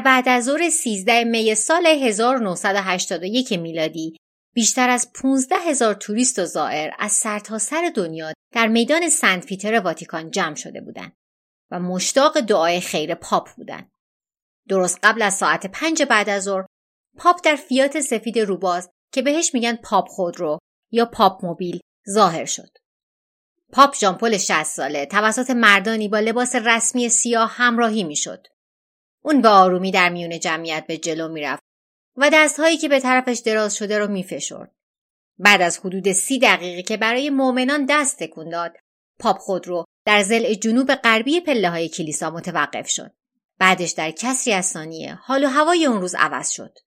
در بعد از ظهر 13 می سال 1981 میلادی بیشتر از 15 هزار توریست و زائر از سرتاسر سر دنیا در میدان سنت پیتر واتیکان جمع شده بودند و مشتاق دعای خیر پاپ بودند. درست قبل از ساعت پنج بعد از ظهر پاپ در فیات سفید روباز که بهش میگن پاپ خودرو یا popemobile ظاهر شد. پاپ ژان پل 60 ساله توسط مردانی با لباس رسمی سیاه همراهی می‌شد. اون به آرومی در میون جمعیت به جلو می‌رفت و دستهایی که به طرفش دراز شده رو میفشرد. بعد از حدود سی دقیقه که برای مؤمنان دست تکون داد، پاپ خود رو در زل جنوب غربی پله های کلیسا متوقف شد. بعدش در کسری از ثانیه حال و هوای اون روز عوض شد.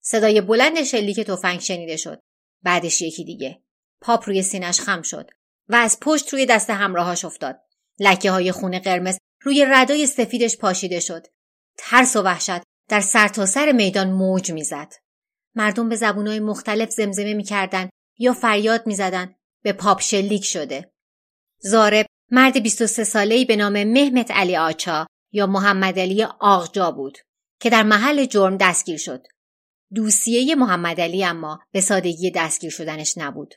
صدای بلند شلیک تفنگ شنیده شد. بعدش یکی دیگه. پاپ روی سینش خم شد و از پشت روی دست همراهاش افتاد. لکه های خون قرمز روی ردای سفیدش پاشیده شد. ترس و وحشت در سرتاسر سر میدان موج می‌زد. مردم به زبونهای مختلف زمزمه می‌کردند یا فریاد می‌زدند به پاپ شلیک شده. زارب مرد 23 ساله‌ای به نام مهمت علی آچا یا محمد علی آغجا بود که در محل جرم دستگیر شد. دوسیه محمد علی اما به سادگی دستگیر شدنش نبود.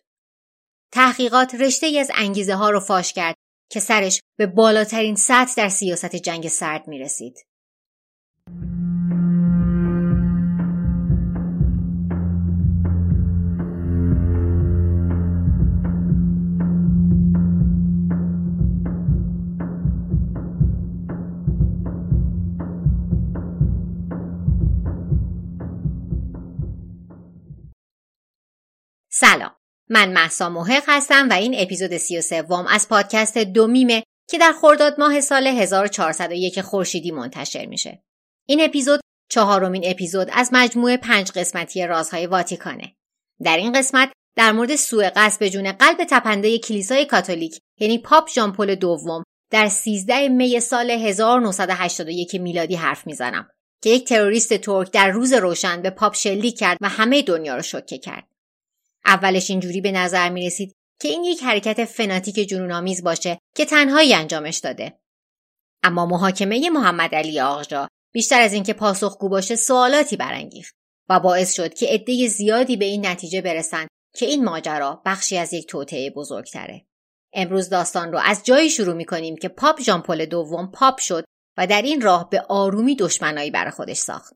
تحقیقات رشته ای از انگیزه ها رو فاش کرد که سرش به بالاترین سطح در سیاست جنگ سرد می رسید. سلام من مهسا محق هستم و این اپیزود 33 ام از پادکست دومیمه که در خرداد ماه سال 1401 خورشیدی منتشر میشه. این اپیزود چهارمین اپیزود از مجموعه پنج قسمتی رازهای واتیکانه. در این قسمت در مورد سوء قصد به جون قلب تپنده کلیسای کاتولیک یعنی پاپ ژان پل دوم در 13 می سال 1981 میلادی حرف می‌زنم که یک تروریست ترک در روز روشن به پاپ شلیک کرد و همه دنیا رو شوکه کرد. اولش اینجوری به نظر می رسید که این یک حرکت فناتیک جنونآمیز باشه که تنهایی انجامش داده. اما محاکمه محمد علی آقا بیشتر از اینکه پاسخگو باشه سوالاتی برانگیخت و باعث شد که عده زیادی به این نتیجه برسند که این ماجرا بخشی از یک توطعه بزرگتره. امروز داستان رو از جایی شروع می کنیم که پاپ ژان پل دوم پاپ شد و در این راه به آرومی دشمنایی برای خودش ساخت.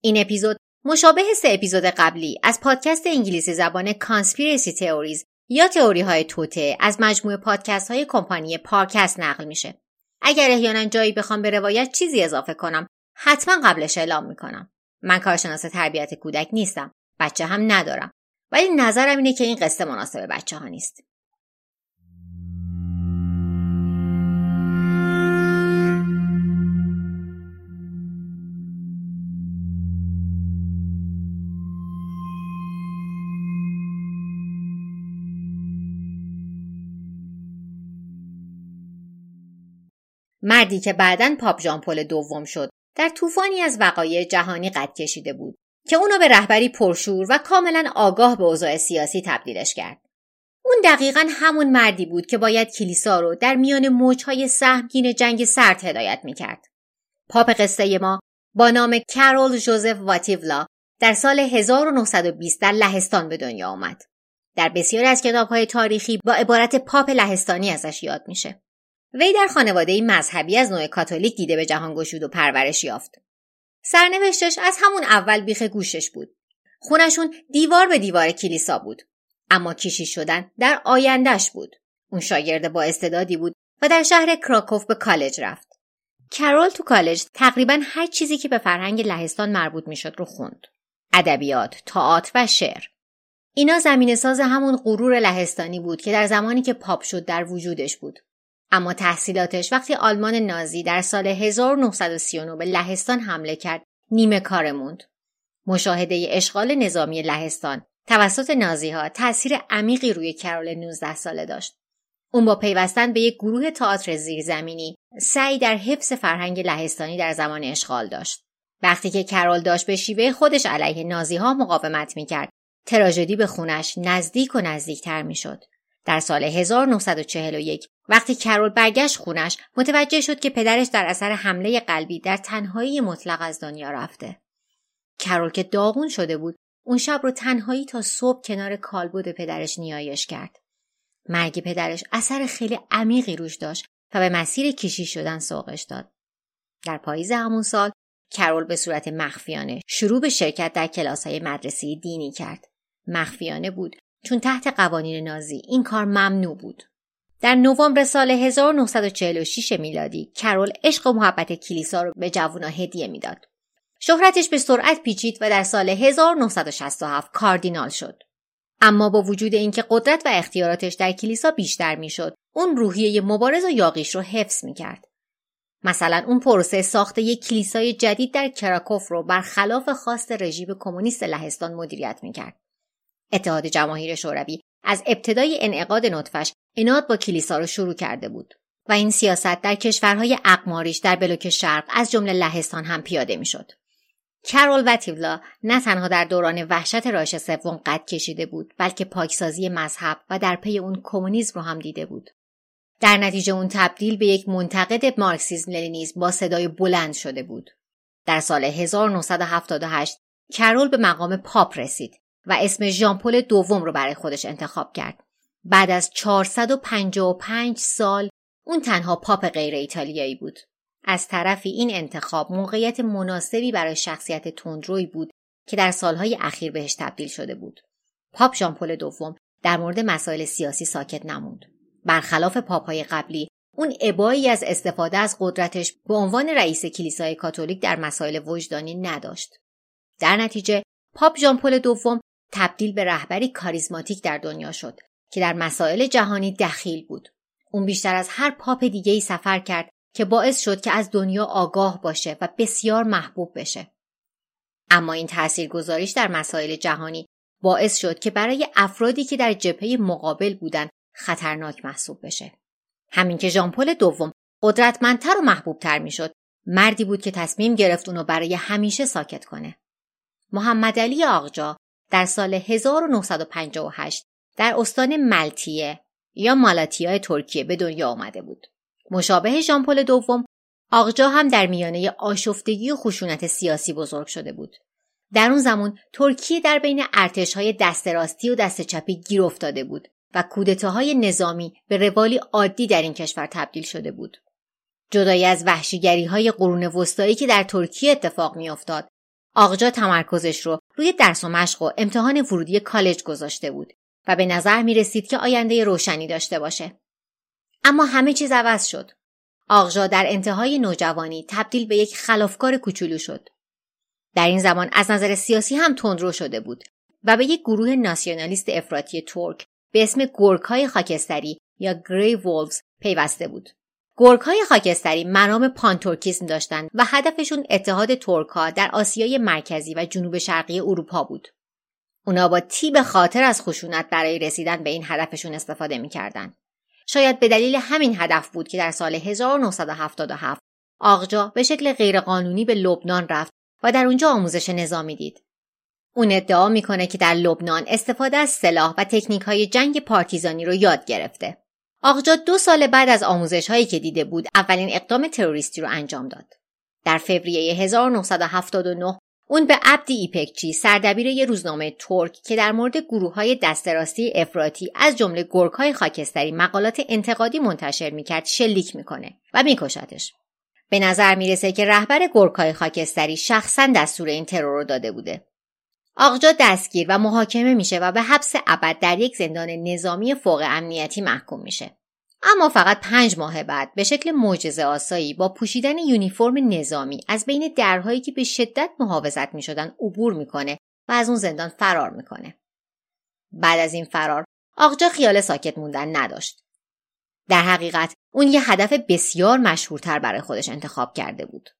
این اپیزود مشابه سه اپیزود قبلی از پادکست انگلیسی زبان کانسپیرسی تئوریز یا تئوری های توته از مجموعه پادکست های کمپانی پارکست نقل میشه. اگر احیانا جایی بخوام به روایت چیزی اضافه کنم حتما قبلش اعلام می‌کنم. من کارشناس تربیت کودک نیستم. بچه هم ندارم. ولی نظرم اینه که این قصه مناسب بچه ها نیست. مردی که بعدا پاپ ژان پل دوم شد در طوفانی از وقایع جهانی قد کشیده بود که اونو به رهبری پرشور و کاملا آگاه به اوضاع سیاسی تبدیلش کرد اون دقیقا همون مردی بود که باید کلیسا رو در میان موجهای سهمگین جنگ سرد هدایت می‌کرد پاپ قصه ما با نام کرول جوزف واتیولا در سال 1920 در لهستان به دنیا آمد. در بسیاری از کتابهای تاریخی با عبارت پاپ لهستانی ازش یاد میشه. وی در خانواده مذهبی از نوع کاتولیک دیده به جهان گشود و پرورش یافت. سرنوشتش از همون اول بیخ گوشش بود. خونشون دیوار به دیوار کلیسا بود. اما کشی شدن در آیندهش بود. اون شاگرد با استعدادی بود و در شهر کراکوف به کالج رفت. کرول تو کالج تقریبا هر چیزی که به فرهنگ لهستان مربوط می‌شد رو خوند. ادبیات، تئاتر و شعر. اینا زمین ساز همون غرور لهستانی بود که در زمانی که پاپ شد در وجودش بود. اما تحصیلاتش وقتی آلمان نازی در سال 1939 به لهستان حمله کرد نیمه کار موند. مشاهده اشغال نظامی لهستان توسط نازی ها تاثیر عمیقی روی کرول 19 ساله داشت. اون با پیوستن به یک گروه تئاتر زیرزمینی سعی در حفظ فرهنگ لهستانی در زمان اشغال داشت. وقتی که کرول داشت به شیوه خودش علیه نازی ها مقاومت می‌کرد، تراژدی به خونش نزدیک و نزدیکتر می‌شد. در سال 1941 وقتی کرول برگشت خونش متوجه شد که پدرش در اثر حمله قلبی در تنهایی مطلق از دنیا رفته. کرول که داغون شده بود اون شب رو تنهایی تا صبح کنار کالبد پدرش نیایش کرد. مرگ پدرش اثر خیلی عمیقی روش داشت و به مسیر کشی شدن سوقش داد. در پاییز همون سال کرول به صورت مخفیانه شروع به شرکت در کلاس های مدرسه دینی کرد. مخفیانه بود چون تحت قوانین نازی این کار ممنوع بود. در نوامبر سال 1946 میلادی کرول عشق و محبت کلیسا رو به جوونا هدیه می‌داد. شهرتش به سرعت پیچید و در سال 1967 کاردینال شد. اما با وجود اینکه قدرت و اختیاراتش در کلیسا بیشتر می‌شد، اون روحیه مبارز و یاقیش رو حفظ می‌کرد. مثلا اون پروسه ساخت یک کلیسای جدید در کراکوف رو برخلاف خواست رژیم کمونیست لهستان مدیریت می‌کرد. اتحاد جماهیر شوروی از ابتدای انعقاد نطفش اناد با کلیسا رو شروع کرده بود و این سیاست در کشورهای اقماریش در بلوک شرق از جمله لهستان هم پیاده می‌شد. کرول وتیولا نه تنها در دوران وحشت رایش سوم قد کشیده بود بلکه پاکسازی مذهب و در پی اون کمونیسم رو هم دیده بود. در نتیجه اون تبدیل به یک منتقد مارکسیزم لنینیسم با صدای بلند شده بود. در سال 1978 کرول به مقام پاپ رسید. و اسم ژان پل دوم رو برای خودش انتخاب کرد بعد از 455 سال اون تنها پاپ غیر ایتالیایی بود از طرفی این انتخاب موقعیت مناسبی برای شخصیت تندروی بود که در سالهای اخیر بهش تبدیل شده بود. پاپ ژان پل دوم در مورد مسائل سیاسی ساکت نموند. برخلاف پاپهای قبلی اون ابایی از استفاده از قدرتش به عنوان رئیس کلیسای کاتولیک در مسائل وجدانی نداشت. در نتیجه پاپ ژان پل دوم تبدیل به رهبری کاریزماتیک در دنیا شد که در مسائل جهانی دخیل بود. اون بیشتر از هر پاپ دیگه ای سفر کرد که باعث شد که از دنیا آگاه باشه و بسیار محبوب بشه. اما این تأثیر گذاریش در مسائل جهانی باعث شد که برای افرادی که در جبهه مقابل بودن خطرناک محسوب بشه. همین که ژان پل دوم قدرتمندتر و محبوبتر می‌شد مردی بود که تصمیم گرفت اونو برای همیشه ساکت کنه. محمد علی آقجا در سال 1958 در استان ملتیه یا مالاتیا ترکیه به دنیا آمده بود. مشابه ژامپل دوم آقجا هم در میانه آشفتگی و خشونت سیاسی بزرگ شده بود در اون زمان ترکیه در بین ارتشهای دست راستی و دست چپی گیر افتاده بود و کودتاهای نظامی به روالی عادی در این کشور تبدیل شده بود جدایی از وحشیگری های قرون وسطایی که در ترکیه اتفاق میافتاد آقجا تمرکزش رو روی درس و مشق و امتحان ورودی کالج گذاشته بود و به نظر می رسید که آینده روشنی داشته باشه اما همه چیز عوض شد. آغژا در انتهای نوجوانی تبدیل به یک خلافکار کوچولو شد. در این زمان از نظر سیاسی هم تندرو شده بود و به یک گروه ناسیونالیست افراطی ترک به اسم گورکای خاکستری یا گری وولفز پیوسته بود. گورکای خاکستری منام پانتورکیسم داشتند و هدفشون اتحاد ترکها در آسیای مرکزی و جنوب شرقی اروپا بود. اونا با تیب خاطر از خشونت برای رسیدن به این هدفشون استفاده می‌کردند. شاید به دلیل همین هدف بود که در سال 1977 آقجا به شکل غیرقانونی به لبنان رفت و در اونجا آموزش نظامی دید. اون ادعا می‌کنه که در لبنان استفاده از سلاح و تکنیک های جنگ پارتیزانی رو یاد گرفته. آقجا دو سال بعد از آموزش هایی که دیده بود اولین اقدام تروریستی رو انجام داد. در فوریه 1979 اون به عبدی ایپکچی سردبیر یه روزنامه ترک که در مورد گروه های دستراستی افراطی از جمله گرگ های خاکستری مقالات انتقادی منتشر می‌کرد شلیک می‌کنه و میکشتش به نظر می‌رسه که رهبر گرگ های خاکستری شخصا دستور این ترور رو داده بوده آقجا دستگیر و محاکمه میشه و به حبس ابد در یک زندان نظامی فوق امنیتی محکوم میشه اما فقط پنج ماه بعد به شکل معجزه آسایی با پوشیدن یونیفرم نظامی از بین درهایی که به شدت محافظت می شدن عبور می‌کنه و از اون زندان فرار می‌کنه. بعد از این فرار آقجا خیال ساکت موندن نداشت. در حقیقت اون یه هدف بسیار مشهورتر برای خودش انتخاب کرده بود.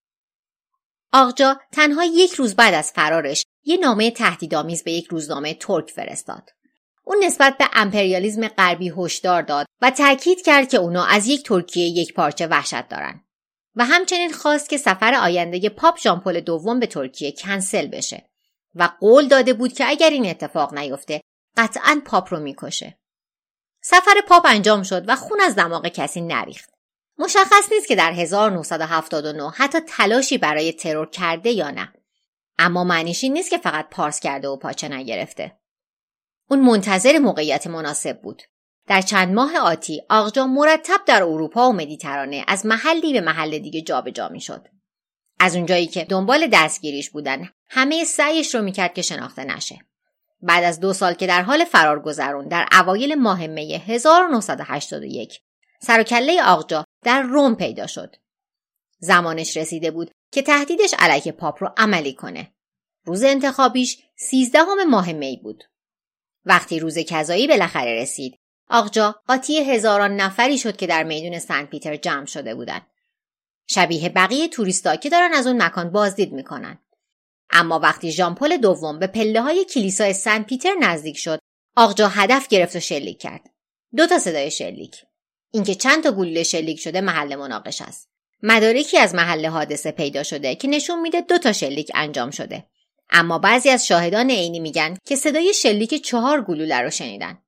آقجا تنها یک روز بعد از فرارش یه نامه تهدیدآمیز به یک روزنامه ترک فرستاد. اون نسبت به امپریالیزم غربی هشدار داد و تاکید کرد که اونا از یک ترکیه یک پارچه وحشت دارن و همچنین خواست که سفر آینده پاپ ژان پل دوم به ترکیه کنسل بشه و قول داده بود که اگر این اتفاق نیفته قطعا پاپ رو می‌کشه سفر پاپ انجام شد و خون از دماغ کسی نریخت. مشخص نیست که در 1979 حتی تلاشی برای ترور کرده یا نه. اما معنیش این نیست که فقط پارس کرده و پاچه نگرفته. اون منتظر موقعیت مناسب بود. در چند ماه آتی آقجا مرتب در اروپا و مدیترانه از محلی به محل دیگه جابجا می‌شد. از اونجایی که دنبال دستگیریش بودن همه سعیش رو می‌کرد که شناخته نشه. بعد از دو سال که در حال فرار گذرون در اوایل ماه می 1981 سر و کله آقجا در روم پیدا شد. زمانش رسیده بود که تهدیدش علیه پاپ رو عملی کنه. روز انتخابیش سیزدهم ماه می بود. وقتی روز کذایی بالاخره رسید، آقجا قاطی هزاران نفری شد که در میدون سنت پیتر جمع شده بودند. شبیه بقیه توریستا که دارن از اون مکان بازدید می‌کنن. اما وقتی ژان پل دوم به پله های کلیسای سنت پیتر نزدیک شد، آقجا هدف گرفت و شلیک کرد. دو تا صدای شلیک. اینکه چند تا گلوله شلیک شده محل مناقش است. مدارکی از محل حادثه پیدا شده که نشون میده دو تا شلیک انجام شده. اما بعضی از شاهدان عینی میگن که صدای شلیک چهار گلوله رو شنیدن.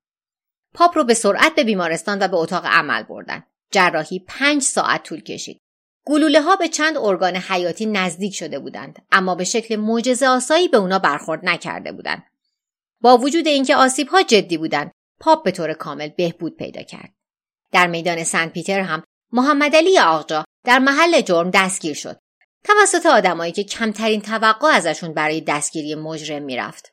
پاپ رو به سرعت به بیمارستان و به اتاق عمل بردن. جراحی پنج ساعت طول کشید. گلوله ها به چند ارگان حیاتی نزدیک شده بودند اما به شکل معجزه آسایی به اونا برخورد نکرده بودند. با وجود اینکه آسیب ها جدی بودند، پاپ به طور کامل بهبود پیدا کرد. در میدان سنت پیتر هم محمد علی آقجا در محل جرم دستگیر شد. توسط آدمایی که کمترین توقع ازشون برای دستگیری مجرم می‌رفت.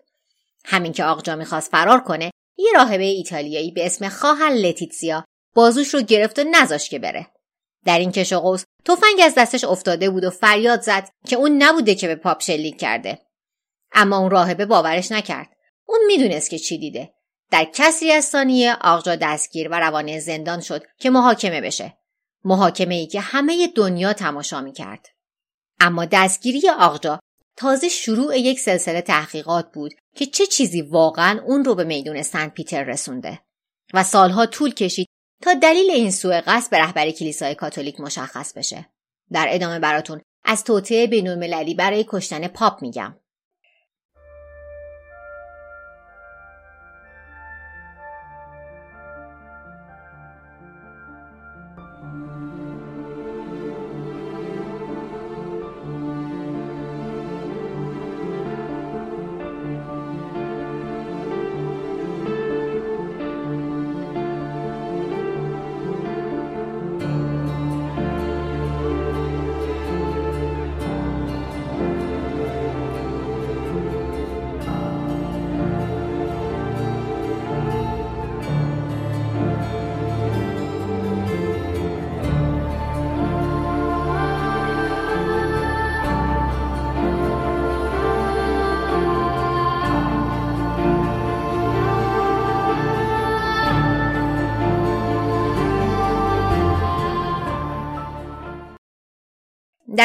همین که آقجا می‌خواست فرار کنه، یه راهبه ایتالیایی به اسم خواهر لتیتسیا بازوش رو گرفت و نذاش که بره. در این کش و تفنگ از دستش افتاده بود و فریاد زد که اون نبوده که به پاپ شلیک کرده. اما اون راهبه باورش نکرد. اون می‌دونست که چی دیده. در کسری از ثانیه آقجا دستگیر و روانه زندان شد که محاکمه بشه. محاکمه ای که همه دنیا تماشا می کرد. اما دستگیری آقجا تازه شروع یک سلسله تحقیقات بود که چه چیزی واقعا اون رو به میدون سنت پیتر رسونده و سالها طول کشید تا دلیل این سوء قصد به رهبری کلیسای کاتولیک مشخص بشه. در ادامه براتون از توطعه بینالمللی برای کشتن پاپ میگم.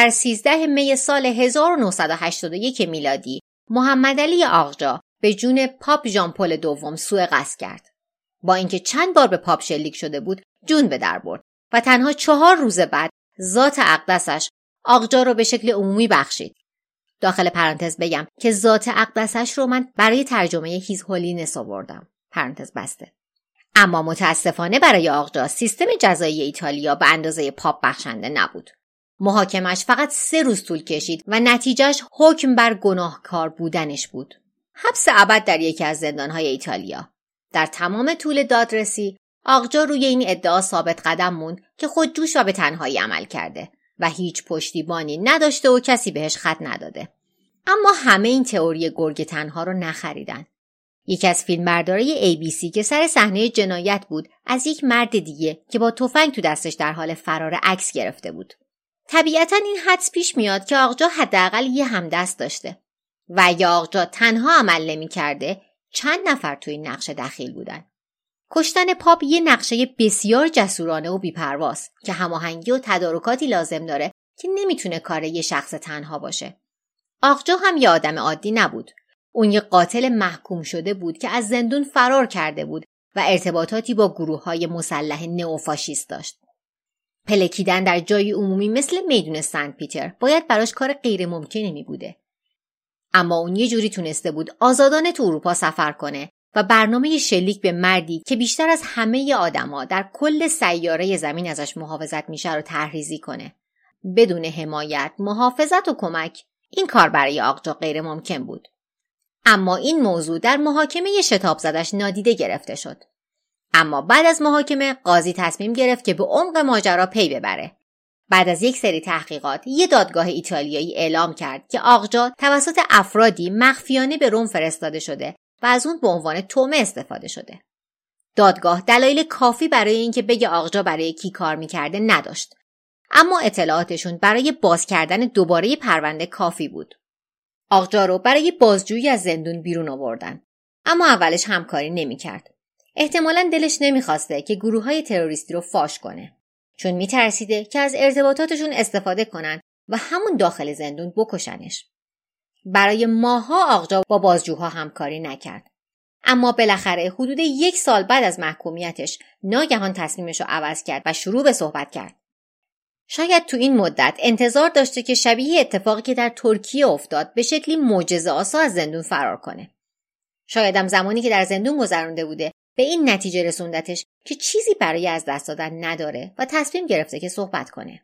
در 13 می سال 1981 میلادی محمد علی آقجا به جون پاپ ژان پل دوم سوء قصد کرد. با اینکه چند بار به پاپ شلیک شده بود جون به در برد و تنها چهار روز بعد ذات اقدسش آقجا رو به شکل عمومی بخشید. داخل پرانتز بگم که ذات اقدسش رو من برای ترجمه His Holiness آوردم. پرانتز بسته. اما متاسفانه برای آقجا سیستم جزایی ایتالیا به اندازه پاپ بخشنده نبود. محاکمش فقط سه روز طول کشید و نتیجهش حکم بر گناهکار بودنش بود. حبس ابد در یکی از زندانهای ایتالیا. در تمام طول دادرسی آقجا روی این ادعا ثابت قدم موند که خود جوش و به تنهایی عمل کرده و هیچ پشتیبانی نداشته و کسی بهش خط نداده. اما همه این تئوری گرگ تنها رو نخریدن. یکی از فیلمبردارای ABC که سر صحنه جنایت بود از یک مرد دیگه که با تفنگ تو دستش در حال فرار عکس گرفته بود. طبیعتا این حدس پیش میاد که آقجا حداقل یه همدست داشته و اگه آقجا تنها عمل نمی کرده چند نفر توی این نقشه دخیل بودن. کشتن پاپ یه نقشه بسیار جسورانه و بیپرواز که هماهنگی و تدارکاتی لازم داره که نمی‌تونه کار یه شخص تنها باشه. آقجا هم یه آدم عادی نبود. اون یه قاتل محکوم شده بود که از زندون فرار کرده بود و ارتباطاتی با گروه های مسلح نئوفاشیست داشت. پلکیدن در جای عمومی مثل میدون سنت پیتر باید براش کار غیر ممکنی می بوده. اما اون یه جوری تونسته بود آزادانه تو اروپا سفر کنه و برنامه شلیک به مردی که بیشتر از همه آدما در کل سیاره زمین ازش محافظت میشه رو تحریزی کنه. بدون حمایت، محافظت و کمک این کار برای آقجا غیر ممکن بود. اما این موضوع در محاکمه شتاب زدش نادیده گرفته شد. اما بعد از محاکمه قاضی تصمیم گرفت که به عمق ماجرا پی ببره. بعد از یک سری تحقیقات یه دادگاه ایتالیایی اعلام کرد که آقجا توسط افرادی مخفیانه به روم فرستاده شده و از اون به عنوان تومه استفاده شده. دادگاه دلایل کافی برای اینکه بگه آقجا برای کی کار می‌کرده نداشت. اما اطلاعاتشون برای باز کردن دوباره پرونده کافی بود. آقجا رو برای بازجویی از زندون بیرون آوردن. اما اولش همکاری نمی‌کرد. احتمالا دلش نمی‌خواسته که گروه های تروریستی رو فاش کنه. چون میترسیده که از ارتباطاتشون استفاده کنن و همون داخل زندون بکشنش. برای ماها آقجا با بازجوها همکاری نکرد. اما بالاخره حدود یک سال بعد از محکومیتش ناگهان تصمیمش رو عوض کرد و شروع به صحبت کرد. شاید تو این مدت انتظار داشته که شبیه اتفاقی که در ترکیه افتاد به شکلی معجزه آسا از زندون فرار کنه. شایدم زمانی که در زندون گذرانده بوده به این نتیجه رسوندتش که چیزی برای از دست دادن نداره و تصمیم گرفته که صحبت کنه.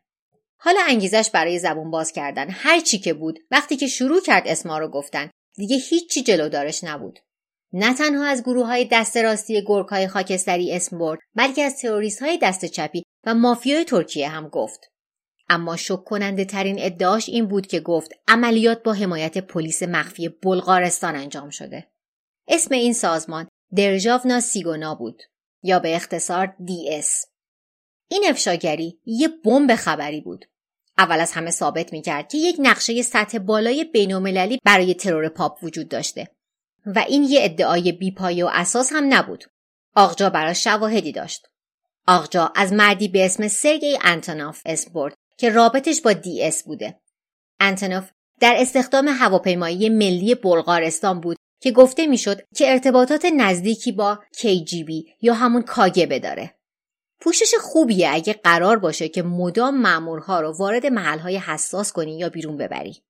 حالا انگیزش برای زبون باز کردن هر چی که بود وقتی که شروع کرد اسما رو گفتن دیگه هیچی جلودارش نبود. نه تنها از گروه های دست راستی گرگ های خاکستری اسم برد بلکه از تروریست های دست چپی و مافیای ترکیه هم گفت. اما شک کننده ترین ادعاش این بود که گفت عملیات با حمایت پلیس مخفی بلغارستان انجام شده. اسم این سازمان درژاونا سیگونا بود یا به اختصار DS. این افشاگری یه بمب خبری بود. اول از همه ثابت می‌کرد که یک نقشه سطح بالای بینالمللی برای ترور پاپ وجود داشته و این یه ادعای بیپایه و اساس هم نبود. آقجا برای شواهدی داشت. آقجا از مردی به اسم سرگی انتونوف اسم برد که رابطش با DS بوده. انتونوف در استخدام هواپیمایی ملی بلغارستان بود که گفته می‌شد که ارتباطات نزدیکی با KGB یا همون کاگبه داره. پوشش خوبیه اگه قرار باشه که مدام مامورها رو وارد محلهای حساس کنی یا بیرون ببری.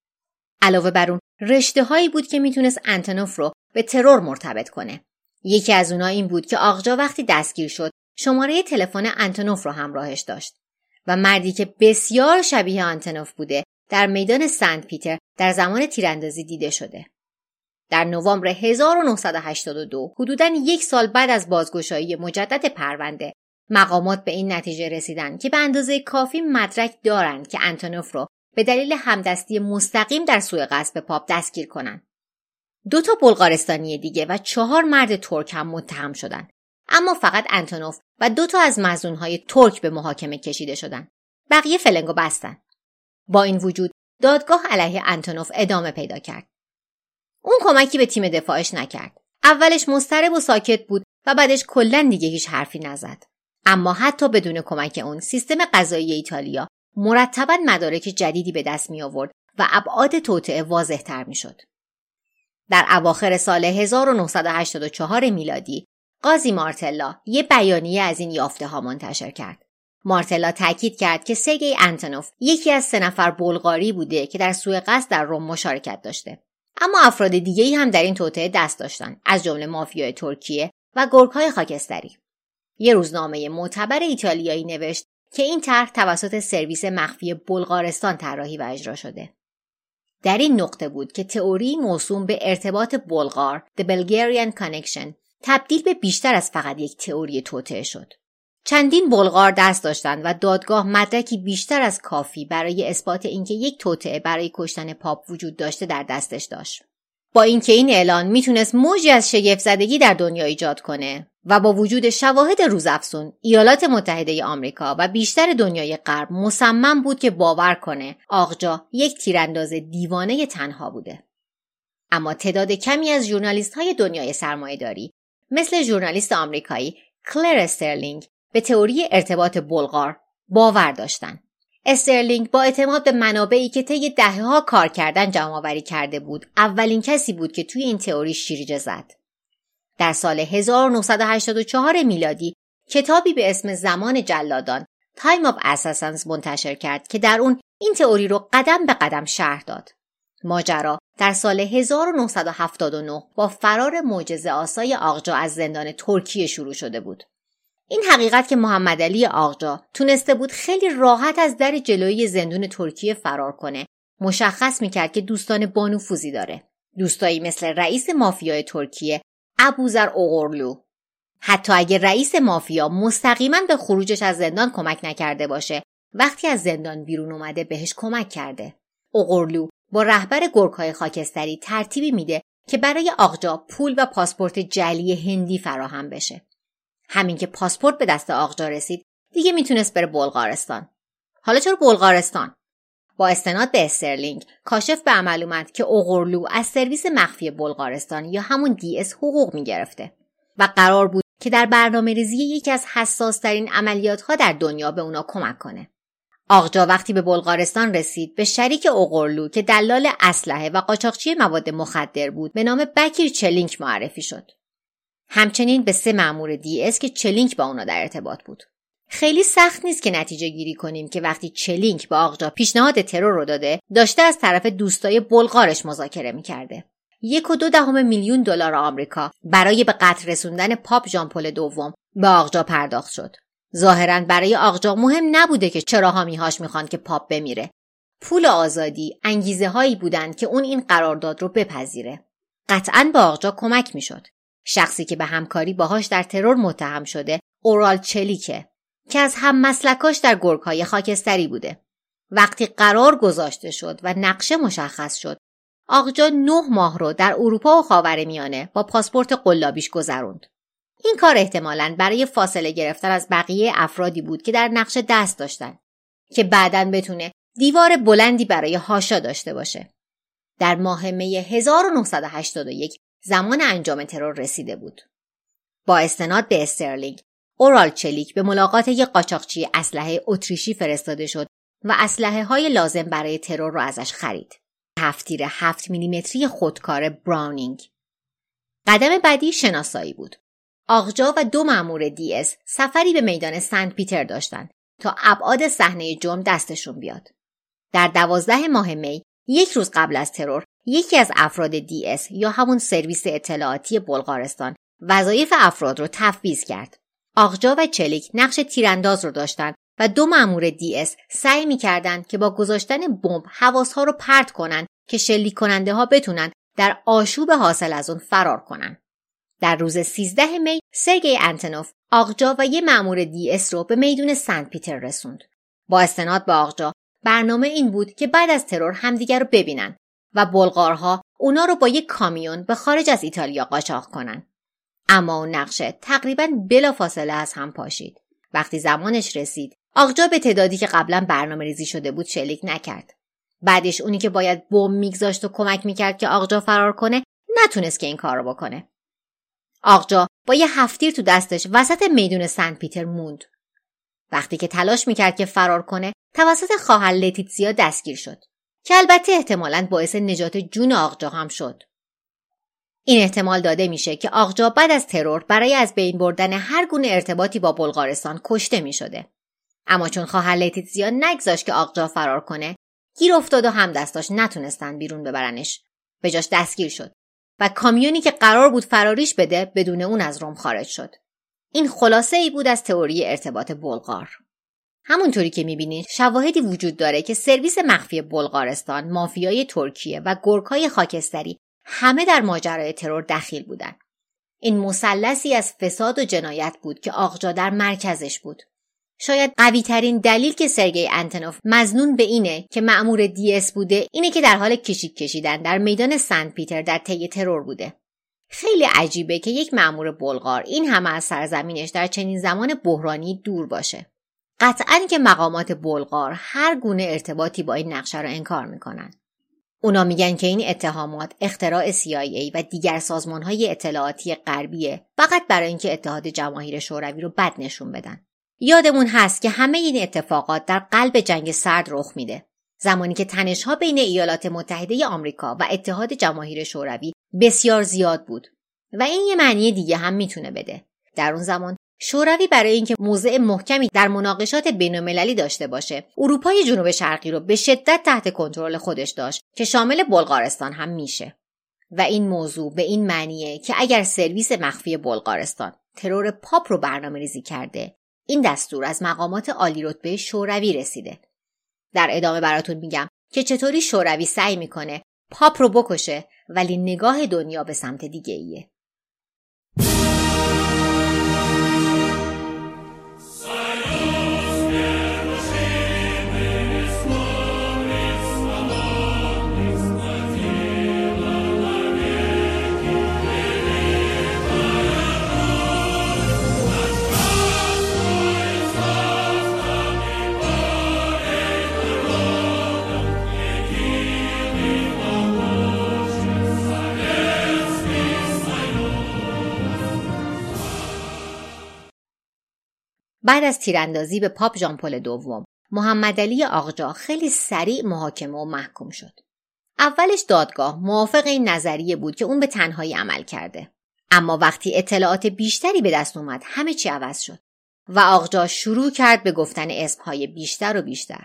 علاوه بر اون رشته هایی بود که می‌تونست انتونوف رو به ترور مرتبط کنه. یکی از اونها این بود که آقجا وقتی دستگیر شد شماره تلفن انتونوف رو همراهش داشت و مردی که بسیار شبیه آنتنوف بوده در میدان سنت پیتر در زمان تیراندازی دیده شده. در نوامبر 1982 حدوداً یک سال بعد از بازگشایی مجدد پرونده مقامات به این نتیجه رسیدن که به اندازه کافی مدرک دارند که انتونوف رو به دلیل همدستی مستقیم در سوء قصد پاپ دستگیر کنند. دو تا بلغارستانی دیگه و چهار مرد ترک هم متهم شدند. اما فقط انتونوف و دو تا از مزنونهای ترک به محاکمه کشیده شدند. بقیه فلنگو بستن. با این وجود دادگاه علیه انتونوف ادامه پیدا کرد. اون کمکی به تیم دفاعش نکرد. اولش مضطرب و ساکت بود و بعدش کلا دیگه هیچ حرفی نزد. اما حتی بدون کمک اون سیستم قضایی ایتالیا مرتبا مدارک جدیدی به دست می آورد و ابعاد توطعه واضح تر می شد. در اواخر سال 1984 میلادی قاضی مارتلا یه بیانیه از این یافته ها منتشر کرد. مارتلا تاکید کرد که سگی انتونوف یکی از سه نفر بلغاری بوده که در سوء قصد در روم مشارکت داشته. اما افراد دیگه هم در این توطعه دست داشتند از جمله مافیای ترکیه و گرگهای خاکستری. یه روزنامه معتبر ایتالیایی نوشت که این طرح توسط سرویس مخفی بلغارستان طراحی و اجرا شده. در این نقطه بود که تئوری موسوم به ارتباط بلغار The Bulgarian Connection تبدیل به بیشتر از فقط یک تئوری توطعه شد. چندین بلغار دست داشتند و دادگاه مدرکی بیشتر از کافی برای اثبات اینکه یک توطعه برای کشتن پاپ وجود داشته در دستش داشت. با اینکه این اعلان می‌تونست موجی از شگفت زدگی در دنیا ایجاد کنه و با وجود شواهد روزافزون ایالات متحده آمریکا و بیشتر دنیای غرب مصمم بود که باور کنه آقجا یک تیرانداز دیوانه تنها بوده اما تعداد کمی از ژورنالیست های دنیای داری مثل ژورنالیست آمریکایی کلر استرلینگ به تئوری ارتباط بلغار باور داشتند استرلینگ با اعتماد به منابعی که طی دههها کار کردن جمعآوری کرده بود اولین کسی بود که توی این تئوری شیرجه زد در سال 1984 میلادی کتابی به اسم زمان جلادان Time of Assassins منتشر کرد که در اون این تئوری رو قدم به قدم شرح داد. ماجرا در سال 1979 با فرار معجزه آسای آقجا از زندان ترکیه شروع شده بود. این حقیقت که محمد علی آقجا تونسته بود خیلی راحت از در جلوی زندون ترکیه فرار کنه مشخص می‌کرد که دوستان بانوفوزی داره. دوستایی مثل رئیس مافیای ترکیه ابوذر اوغورلو حتی اگر رئیس مافیا مستقیما به خروجش از زندان کمک نکرده باشه وقتی از زندان بیرون اومده بهش کمک کرده. اوغورلو با رهبر گرگای خاکستری ترتیبی میده که برای آقجا پول و پاسپورت جلی هندی فراهم بشه. همین که پاسپورت به دست آقجا رسید دیگه می‌تونست بره بلغارستان حالا چرا بلغارستان با استناد به استرلینگ کاشف به عمل اومد که اوغورلو از سرویس مخفی بلغارستان یا همون DS حقوق می‌گرفته و قرار بود که در برنامه ریزی یکی از حساسترین عملیات ها در دنیا به اونا کمک کنه. آقجا وقتی به بلغارستان رسید به شریک اوغورلو که دلال اسلحه و قاچاقچی مواد مخدر بود به نام بکیر چلینک معرفی شد. همچنین به سه مأمور DS که چلینک با اونا در ارتباط بود. خیلی سخت نیست که نتیجه گیری کنیم که وقتی چلینک به آقجا پیشنهاد ترور رو داده داشته از طرف دوستای بلغارش مذاکره می‌کرده. یک و دو دهم میلیون دلار آمریکا برای به قتل رسوندن پاپ ژان پل دوم به آقجا پرداخت شد. ظاهرا برای آقجا مهم نبوده که چرا هامیهاش می‌خوان که پاپ بمیره. پول آزادی انگیزه هایی بودند که اون این قرارداد رو بپذیره. قطعا به آقجا کمک می‌شد. شخصی که به همکاری باهاش در ترور متهم شده اورال چلیکه که از هم مسلکاش در گرگهای خاکستری بوده. وقتی قرار گذاشته شد و نقشه مشخص شد آقجا نه ماه رو در اروپا و میانه با پاسپورت قلابیش گذروند. این کار احتمالا برای فاصله گرفتن از بقیه افرادی بود که در نقشه دست داشتن که بعدا بتونه دیوار بلندی برای هاشا داشته باشه. در ماه می 1981 زمان انجام ترور رسیده بود. با استناد به استرلینگ اورال چلیک به ملاقات یک قاچاقچی اسلحه اتریشی فرستاده شد و اسلحه های لازم برای ترور را ازش خرید. هفتیر هفت میلیمتری خودکار براونینگ. قدم بعدی شناسایی بود. آقجا و دو مأمور DS سفری به میدان سنت پیتر داشتند تا ابعاد صحنه جرم دستشون بیاد. در دوازده ماه می یک روز قبل از ترور یکی از افراد DS یا همون سرویس اطلاعاتی بلغارستان وظایف افراد رو تفویض کرد. آقجا و چلیک نقش تیرانداز رو داشتند و دو مأمور DS سعی می‌کردند که با گذاشتن بمب حواسها رو پرت کنند که شلیک کننده ها بتونن در آشوب حاصل از اون فرار کنن. در روز 13 می سرگی انتنوف آقجا و یه مأمور دی اس رو به میدون سنت پیتر رسوند. با استناد به آقجا برنامه این بود که بعد از ترور همدیگر رو ببینن و بلغارها اونا رو با یک کامیون به خارج از ایتالیا قاچاق کنن. اما اون نقشه تقریبا بلافاصله از هم پاشید. وقتی زمانش رسید آقجا به تعدادی که قبلا برنامه ریزی شده بود شلیک نکرد. بعدش اونی که باید بم میگذاشت و کمک می‌کرد که آقجا فرار کنه نتونست که این کار رو بکنه. آقجا با یه هفتیر تو دستش وسط میدون سنت پیتر موند. وقتی که تلاش می‌کرد که فرار کنه توسط خواهر لتیتسیا دستگیر شد که البته احتمالا باعث نجات جون آقجا هم شد. این احتمال داده میشه که آقجا بعد از ترور برای از بین بردن هر گونه ارتباطی با بلغارستان کشته می شده. اما چون خواهر لیتیتزیا نگذاشت که آقجا فرار کنه گیر افتاد و هم دستاش نتونستن بیرون ببرنش به جاش دستگیر شد و کامیونی که قرار بود فراریش بده بدون اون از روم خارج شد این خلاصه ای بود از تئوری ارتباط بلغار. همونطوری که می‌بینید شواهدی وجود داره که سرویس مخفی بلغارستان مافیای ترکیه و گرگهای خاکستری همه در ماجرای ترور دخیل بودند این مثلثی از فساد و جنایت بود که آقجا در مرکزش بود. شاید قوی ترین دلیل که سرگی انتنوف مزنون به اینه که مأمور دیس بوده اینه که در حال کشید کشیدن در میدان سنت پیتر در طی ترور بوده. خیلی عجیبه که یک مأمور بلغار این همه از سرزمینش در چنین زمان بحرانی دور باشه. قطعا که مقامات بلغار هر گونه ارتباطی با این نقشه را انکار می‌کنن. اونا میگن که این اتهامات اختراع CIA و دیگر های اطلاعاتی غربیه فقط برای اینکه اتحاد جماهیر شوروی رو بد نشون بدن. یادمون هست که همه این اتفاقات در قلب جنگ سرد رخ میده. زمانی که تنشها بین ایالات متحده آمریکا و اتحاد جماهیر شوروی بسیار زیاد بود و این یه معنی دیگه هم می‌تونه بده. در اون زمان شوروی برای اینکه موضع محکمی در مناقشات بینالمللی داشته باشه اروپای جنوب شرقی رو به شدت تحت کنترل خودش داشت که شامل بلغارستان هم میشه. و این موضوع به این معنیه که اگر سرویس مخفی بلغارستان ترور پاپ رو برنامه ریزی کرده این دستور از مقامات عالی رتبه شوروی رسیده. در ادامه براتون میگم که چطوری شوروی سعی می‌کنه پاپ رو بکشه ولی نگاه دنیا به سمت دیگه ایه. بعد از تیراندازی به پاپ ژان پل دوم محمد علی آقجا خیلی سریع محاکمه و محکوم شد. اولش دادگاه موافق این نظریه بود که اون به تنهایی عمل کرده. اما وقتی اطلاعات بیشتری به دست اومد همه چی عوض شد و آقجا شروع کرد به گفتن اسمهای بیشتر و بیشتر.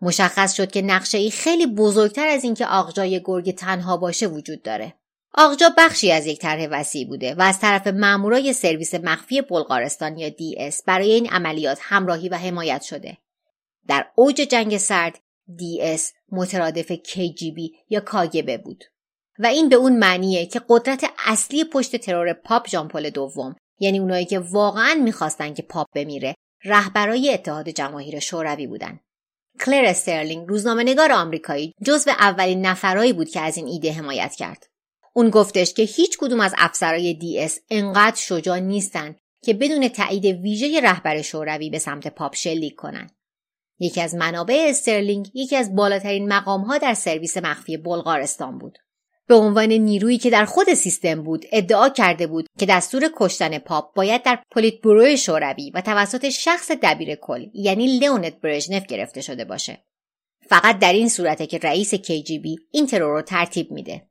مشخص شد که نقشه ای خیلی بزرگتر از اینکه آقجای گرگ تنها باشه وجود داره. آقجا بخشی از یک طرح وسیع بوده و از طرف مامورای سرویس مخفی بلغارستان یا DS برای این عملیات همراهی و حمایت شده. در اوج جنگ سرد DS مترادف KGB یا کاگبه بود و این به اون معنیه که قدرت اصلی پشت ترور پاپ ژان پل دوم یعنی اونایی که واقعا می‌خواستن که پاپ بمیره رهبرای اتحاد جماهیر شوروی بودن. کلر استرلینگ روزنامه‌نگار آمریکایی جزو اولین نفرایی بود که از این ایده حمایت کرد. اون گفتش که هیچ کدوم از افسرای DS انقدر شجاع نیستن که بدون تایید ویژه رهبر شوروی به سمت پاپ شلیک کنن. یکی از منابع استرلینگ یکی از بالاترین مقامها در سرویس مخفی بلغارستان بود. به عنوان نیرویی که در خود سیستم بود ادعا کرده بود که دستور کشتن پاپ باید در پولیتبورو شوروی و توسط شخص دبیر کل یعنی لئونید برژنف گرفته شده باشه. فقط در این صورته که رئیس KGB این ترور رو ترتیب میده.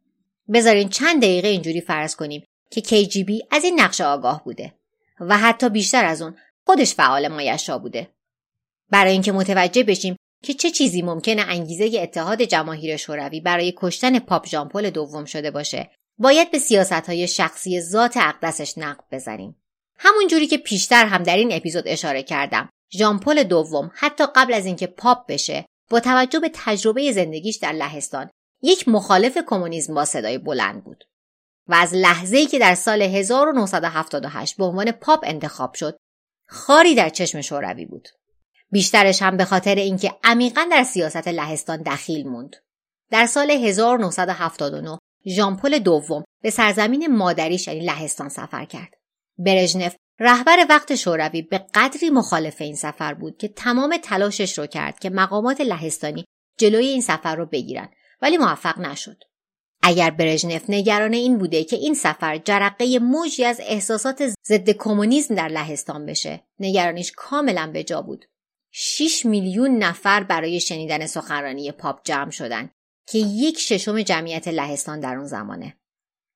بذارین چند دقیقه اینجوری فرض کنیم که KGB از این نقشه آگاه بوده و حتی بیشتر از اون خودش فعال مایشاء بوده. برای اینکه متوجه بشیم که چه چیزی ممکنه انگیزه اتحاد جماهیر شوروی برای کشتن پاپ ژان پل دوم شده باشه باید به سیاست های شخصی ذات اقدسش نقب بزنیم همون جوری که پیشتر هم در این اپیزود اشاره کردم ژان پل دوم حتی قبل از اینکه پاپ بشه با توجه به تجربه زندگیش در لهستان یک مخالف کمونیسم با صدای بلند بود و از لحظه ای که در سال 1978 به عنوان پاپ انتخاب شد خاری در چشم شوروی بود. بیشترش هم به خاطر اینکه عمیقا در سیاست لهستان دخیل موند. در سال 1979 ژامپل دوم به سرزمین مادریش یعنی لهستان سفر کرد. برژنف رهبر وقت شوروی به قدری مخالف این سفر بود که تمام تلاشش رو کرد که مقامات لهستانی جلوی این سفر رو بگیرن ولی موفق نشد. اگر برژنف نگران این بوده که این سفر جرقه موجی از احساسات ضد کمونیسم در لهستان بشه نگرانیش کاملا به جا بود. 6 میلیون نفر برای شنیدن سخنرانی پاپ جمع شدن که یک ششم جمعیت لهستان در اون زمانه.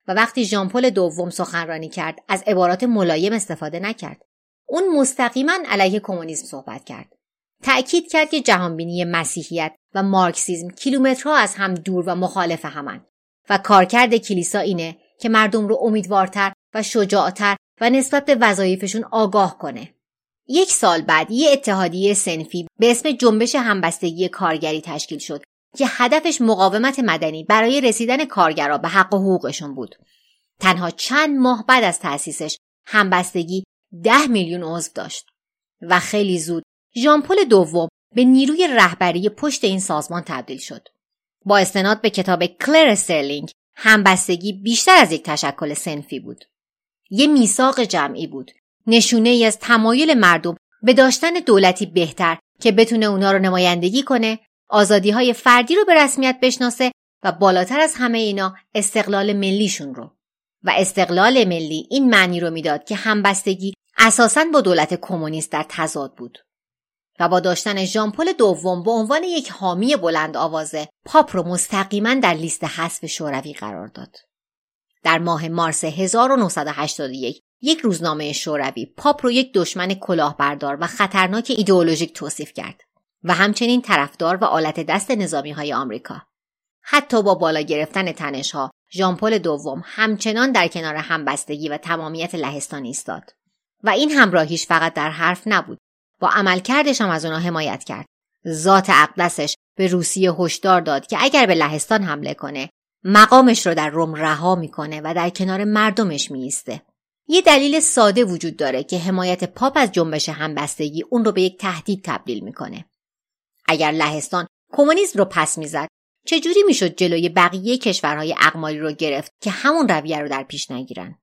و وقتی ژامپل دوم سخنرانی کرد از عبارات ملایم استفاده نکرد. اون مستقیما علیه کمونیسم صحبت کرد. تأکید کرد که جهانبینی مسیحیت و مارکسیزم کیلومترها از هم دور و مخالف همن و کارکرد کلیسا اینه که مردم رو امیدوارتر و شجاعتر و نسبت به وظایفشون آگاه کنه. یک سال بعد یه اتحادیه سنفی به اسم جنبش همبستگی کارگری تشکیل شد که هدفش مقاومت مدنی برای رسیدن کارگرا به حق و حقوقشون بود. تنها چند ماه بعد از تأسیسش همبستگی ده میلیون عضو داشت و خیلی زود ژان پل دوم به نیروی رهبری پشت این سازمان تبدیل شد. با استناد به کتاب کلر استرلینگ همبستگی بیشتر از یک تشکل صنفی بود. یه میثاق جمعی بود. نشونه ای از تمایل مردم به داشتن دولتی بهتر که بتونه اونا رو نمایندگی کنه، آزادی های فردی رو به رسمیت بشناسه و بالاتر از همه اینا استقلال ملیشون رو. و استقلال ملی این معنی رو می‌داد که همبستگی اساساً با دولت کمونیست در تضاد بود. و با داشتن ژان پل دوم به عنوان یک حامی بلند آوازه پاپ رو مستقیما در لیست حذف شوروی قرار داد. در ماه مارس 1981 یک روزنامه شوروی پاپ رو یک دشمن کلاهبردار و خطرناک ایدئولوژیک توصیف کرد و همچنین طرفدار و آلت دست نظامی های آمریکا. حتی با بالا گرفتن تنشها ژامپل دوم همچنان در کنار همبستگی و تمامیت لهستان ایستاد و این همراهیش فقط در حرف نبود با عملکردش هم از اونا حمایت کرد. ذات اقدسش به روسیه هشدار داد که اگر به لهستان حمله کنه مقامش رو در روم رها می‌کنه و در کنار مردمش میایسته. یه دلیل ساده وجود داره که حمایت پاپ از جنبش همبستگی اون رو به یک تهدید تبدیل می‌کنه. اگر لهستان کمونیسم رو پس می‌زد چجوری می‌شد جلوی بقیه کشورهای اقماری رو گرفت که همون رویه رو در پیش نگیرن؟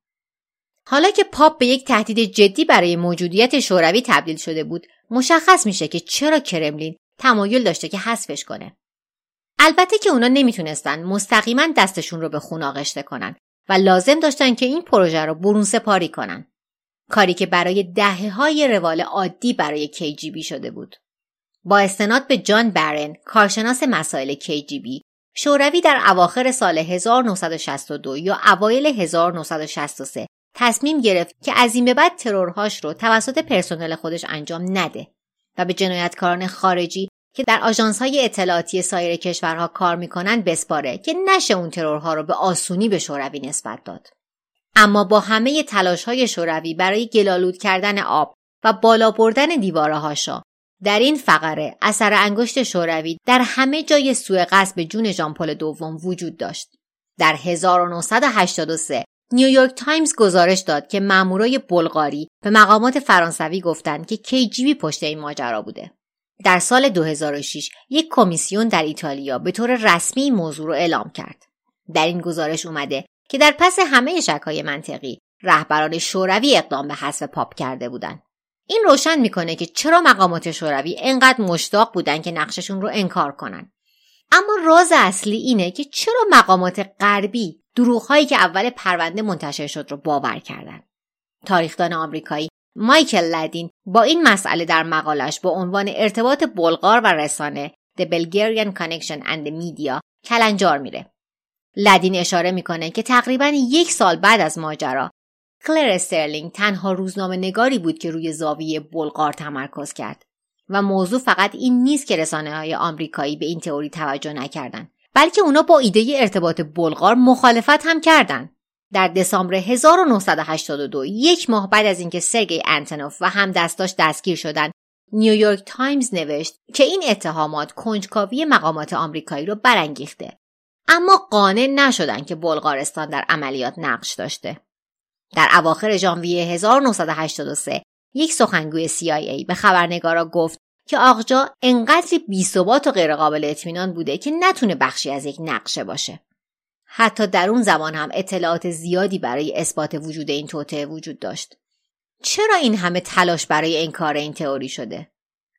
حالا که پاپ به یک تهدید جدی برای موجودیت شوروی تبدیل شده بود مشخص میشه که چرا کرملین تمایل داشته که حذفش کنه. البته که اونا نمی‌تونستن مستقیما دستشون رو به خون آغشته کنن و لازم داشتن که این پروژه رو برون سپاری کنن. کاری که برای دهه های روال عادی برای KGB شده بود. با استناد به جان برن کارشناس مسائل KGB شوروی در اواخر سال 1962 یا اوایل 1963 تصمیم گرفت که از این به بعد ترورهاش رو توسط پرسنل خودش انجام نده و به جنایتکاران خارجی که در های اطلاعاتی سایر کشورها کار می‌کنن بسپاره که نشه اون ترورها رو به آسونی به شوروی نسبت داد. اما با همه تلاش های شوروی برای گلالود کردن آب و بالا بردن دیواره حاشا در این فقره اثر انگشت شوروی در همه جای سوء قصد به جون ژان پل دوم وجود داشت. در 1983 نیویورک تایمز گزارش داد که مامورای بلغاری به مقامات فرانسوی گفتند که KGB پشت این ماجرا بوده. در سال 2006 یک کمیسیون در ایتالیا به طور رسمی موضوع را اعلام کرد. در این گزارش اومده که در پس همه شکای منطقی رهبران شوروی اقدام به حذف پاپ کرده بودند. این روشن می‌کنه که چرا مقامات شوروی انقدر مشتاق بودن که نقششون رو انکار کنن. اما راز اصلی اینه که چرا مقامات غربی دروغهایی که اول پرونده منتشر شد رو باور کردند. تاریخدان آمریکایی مایکل لدین با این مسئله در مقالش با عنوان ارتباط بلغار و رسانه The Bulgarian Connection and the Media کلنجار میره. لدین اشاره می‌کنه که تقریبا یک سال بعد از ماجرا کلر استرلینگ تنها روزنامه نگاری بود که روی زاویه بلغار تمرکز کرد و موضوع فقط این نیست که رسانه های آمریکایی به این تئوری توجه نکردند بلکه اونا با ایده ارتباط بلغار مخالفت هم کردند در دسامبر 1982 یک ماه بعد از اینکه سرگی آنتونوف و همدستاش دستگیر شدند نیویورک تایمز نوشت که این اتهامات کنجکاوی مقامات آمریکایی رو برانگیخته. اما قانع نشدن که بلغارستان در عملیات نقش داشته. در اواخر ژانویه 1983 یک سخنگوی CIA به خبرنگارا گفت که آقجا انقدری بیثبات و غیرقابل اطمینان بوده که نتونه بخشی از یک نقشه باشه حتی در اون زمان هم اطلاعات زیادی برای اثبات وجود این توطعه وجود داشت. چرا این همه تلاش برای انکار این تئوری شده؟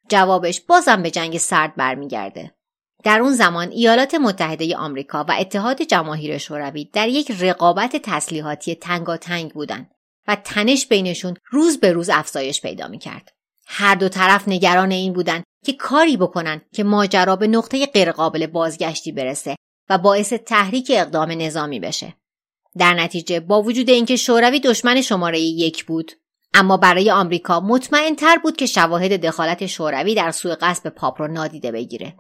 جوابش بازم به جنگ سرد برمیگرده. در اون زمان ایالات متحده آمریکا و اتحاد جماهیر شوروی در یک رقابت تسلیحاتی تنگاتنگ بودند و تنش بینشون روز به روز افزایش پیدا می‌کرد. هر دو طرف نگران این بودند که کاری بکنن که ماجرا به نقطه غیرقابل بازگشتی برسه و باعث تحریک اقدام نظامی بشه. در نتیجه با وجود اینکه شوروی دشمن شماره یک بود اما برای آمریکا مطمئن تر بود که شواهد دخالت شوروی در سوء قصد پاپ را نادیده بگیره.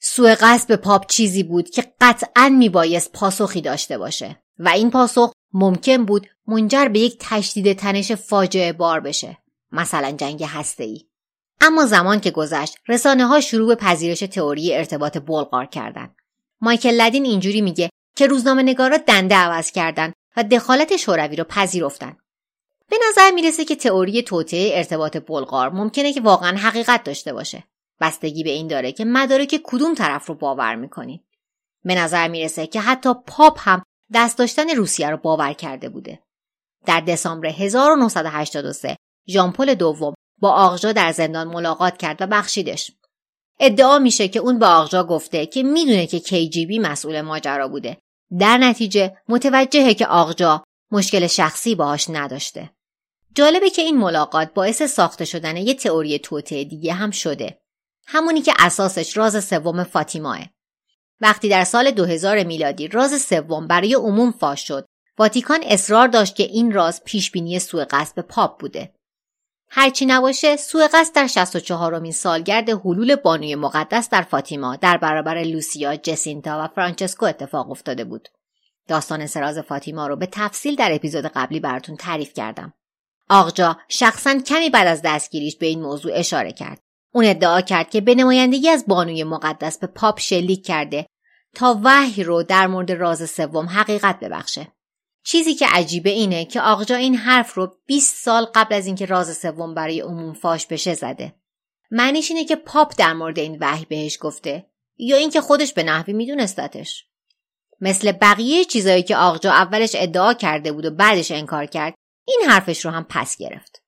سوء قصد پاپ چیزی بود که قطعا میبایست پاسخی داشته باشه و این پاسخ ممکن بود منجر به یک تشدید تنش فاجعه بار بشه مثلا جنگ ای. اما زمان که گذشت رسانه ها شروع به پذیرش تئوری ارتباط بلغار کردند مایکل لدین اینجوری میگه که روزنامه نگارا دنده عوض کردن و دخالت شوروی رو پذیرفتن. به نظر می‌رسه که تئوری توطعه ارتباط بلغار ممکنه که واقعا حقیقت داشته باشه. بستگی به این داره که مدارک کدوم طرف رو باور می‌کنید. به نظر می‌رسه که حتی پاپ هم دست داشتن روسیه رو باور کرده بوده. در دسامبر 1983 ژامپل دوم با آغجا در زندان ملاقات کرد و بخشیدش. ادعا میشه که اون به آقجا گفته که می‌دونه که کیجیبی مسئول ماجرا بوده. در نتیجه متوجهه که آقجا مشکل شخصی باهاش نداشته. جالبه که این ملاقات باعث ساخته شدن یه تئوری توته دیگه هم شده. همونی که اساسش راز سوم فاطیماه. وقتی در سال 2000 میلادی راز سوم برای عموم فاش شد واتیکان اصرار داشت که این راز پیشبینی سوء قصد به پاپ بوده. هرچی نباشه سوء قصد در 64 امین سالگرد حلول بانوی مقدس در فاطیما در برابر لوسیا، جسینتا و فرانچسکو اتفاق افتاده بود. داستان سراز فاطیما رو به تفصیل در اپیزود قبلی براتون تعریف کردم. آقجا شخصا کمی بعد از دستگیریش به این موضوع اشاره کرد. اون ادعا کرد که به نمایندگی از بانوی مقدس به پاپ شلیک کرده تا وحی رو در مورد راز سوم حقیقت ببخشه. چیزی که عجیبه اینه که آقجا این حرف رو 20 سال قبل از اینکه راز سوم برای عموم فاش بشه زده. معنیش اینه که پاپ در مورد این وحی بهش گفته یا اینکه خودش به نحوی میدونستتش. مثل بقیه چیزایی که آقجا اولش ادعا کرده بود و بعدش انکار کرد این حرفش رو هم پس گرفت.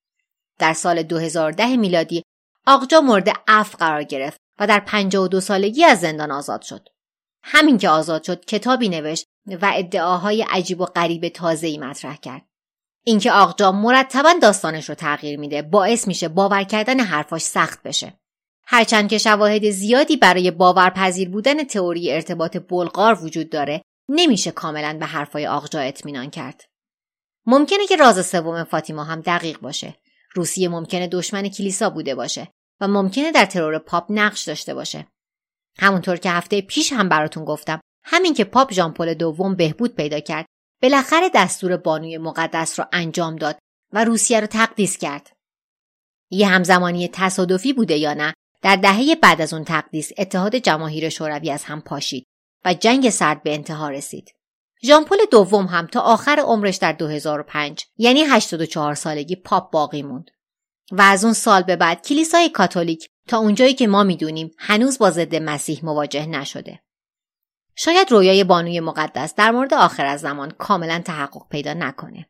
در سال 2010 میلادی آقجا مورد اف قرار گرفت و در 52 سالگی از زندان آزاد شد. همین که آزاد شد کتابی نوشت و ادعاهای عجیب و غریب ای مطرح کرد. اینکه آقجا مرتبا داستانش رو تغییر میده باعث میشه باور کردن حرفاش سخت بشه. هرچند که شواهد زیادی برای باورپذیر بودن تئوری ارتباط بلغار وجود داره نمیشه کاملا به حرفای آقجا اطمینان کرد. ممکنه که راز سوم فاطیما هم دقیق باشه. روسیه ممکنه دشمن کلیسا بوده باشه و ممکنه در ترور پاپ نقش داشته باشه. همونطور که هفته پیش هم براتون گفتم همین که پاپ ژان پل دوم بهبود پیدا کرد بالاخره دستور بانوی مقدس را انجام داد و روسیه را تقدیس کرد. یه همزمانی تصادفی بوده یا نه در دهه بعد از اون تقدیس اتحاد جماهیر شوروی از هم پاشید و جنگ سرد به انتها رسید. ژان پل دوم هم تا آخر عمرش در 2005 یعنی 84 سالگی پاپ باقی موند. و از اون سال به بعد کلیسای کاتولیک تا اونجایی که ما می‌دونیم هنوز با ضد مسیح مواجه نشده. شاید رویای بانوی مقدس در مورد آخر از زمان کاملا تحقق پیدا نکنه.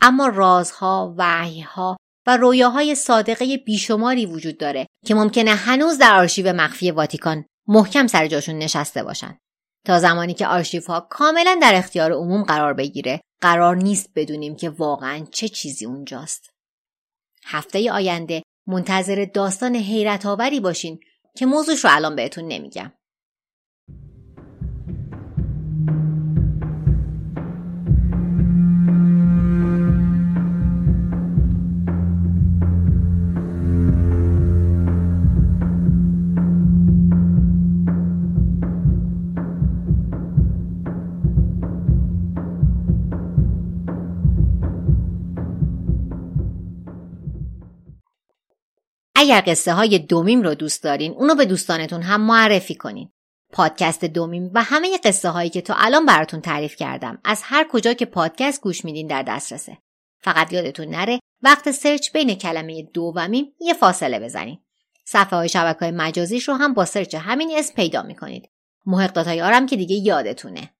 اما رازها، وحیها و رویاهای صادقه بیشماری وجود داره که ممکنه هنوز در آرشیو مخفی واتیکان محکم سر جاشون نشسته باشن. تا زمانی که آرشیف ها کاملا در اختیار عموم قرار بگیره قرار نیست بدونیم که واقعا چه چیزی اونجاست. هفته آینده منتظر داستان حیرت آوری باشین که موضوعش رو الان بهتون نمیگم. اگر قصه های دومیم رو دوست دارین اونو به دوستانتون هم معرفی کنین. پادکست دومیم و همه قصه هایی که تا الان براتون تعریف کردم از هر کجا که پادکست گوش میدین در دسترسه. فقط یادتون نره وقت سرچ بین کلمه دومیم یه فاصله بزنید. صفحه های شبکه های مجازیش رو هم با سرچ همین اسم پیدا می‌کنید. محق های آرم که دیگه یادتونه.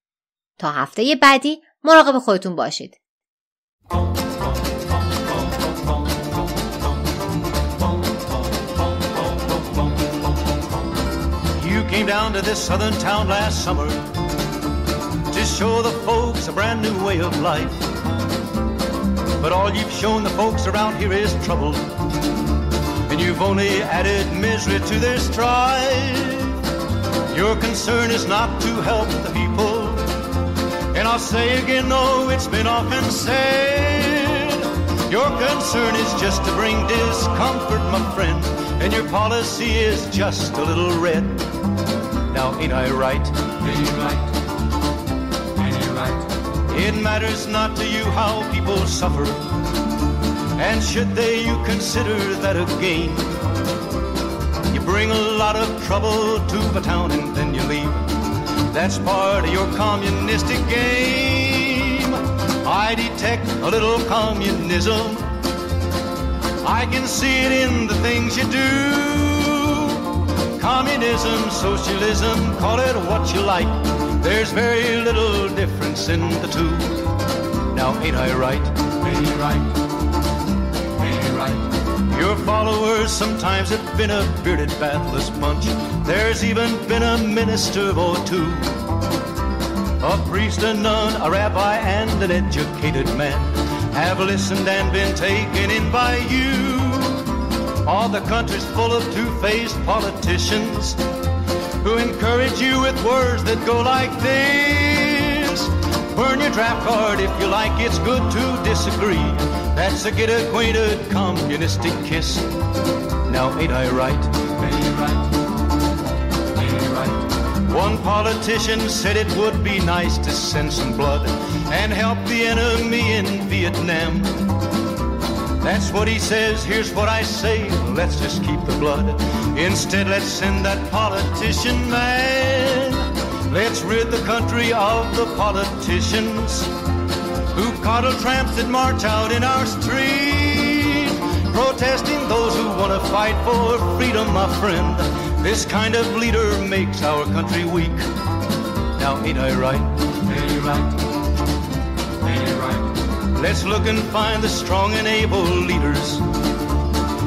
تا هفته بعدی مراقب خودتون باشید. Came down to this southern town last summer to show the folks a brand new way of life. But all you've shown the folks around here is trouble, and you've only added misery to their strife. Your concern is not to help the people, and I'll say again, though it's been often said. Your concern is just to bring discomfort, my friend, and your policy is just a little red. Now ain't I right? Ain't you right? Ain't you right? It matters not to you how people suffer. And should they, you consider that a gain. You bring a lot of trouble to the town and then you leave. That's part of your communistic game. I detect a little communism. I can see it in the things you do. Communism, socialism, call it what you like. There's very little difference in the two. Now, ain't I right? Ain't you right? Ain't you right? Your followers sometimes have been a bearded, bathless bunch. There's even been a minister or two. A priest, a nun, a rabbi, and an educated man have listened and been taken in by you. All the country's full of two-faced politicians who encourage you with words that go like this. Burn your draft card if you like, it's good to disagree. That's a get acquainted communistic kiss. Now, ain't I right? Ain't I right? One politician said it would be nice to send some blood and help the enemy in Vietnam. That's what he says, here's what I say, let's just keep the blood. Instead, let's send that politician man. Let's rid the country of the politicians who coddle tramps that march out in our street, protesting those who want to fight for freedom, my friend. This kind of leader makes our country weak. Now, ain't I right? Ain't I right? Ain't I right? Let's look and find the strong and able leaders.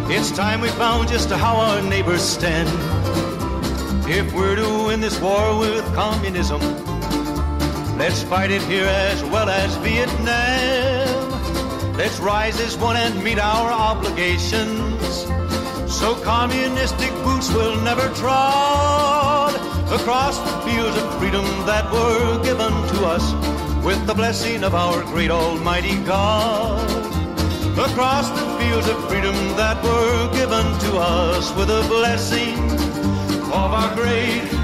It's time we found just how our neighbors stand. If we're to win this war with communism, let's fight it here as well as Vietnam. Let's rise as one and meet our obligations. So communistic boots will never trod across the fields of freedom that were given to us with the blessing of our great Almighty God. Across the fields of freedom that were given to us with a blessing of our great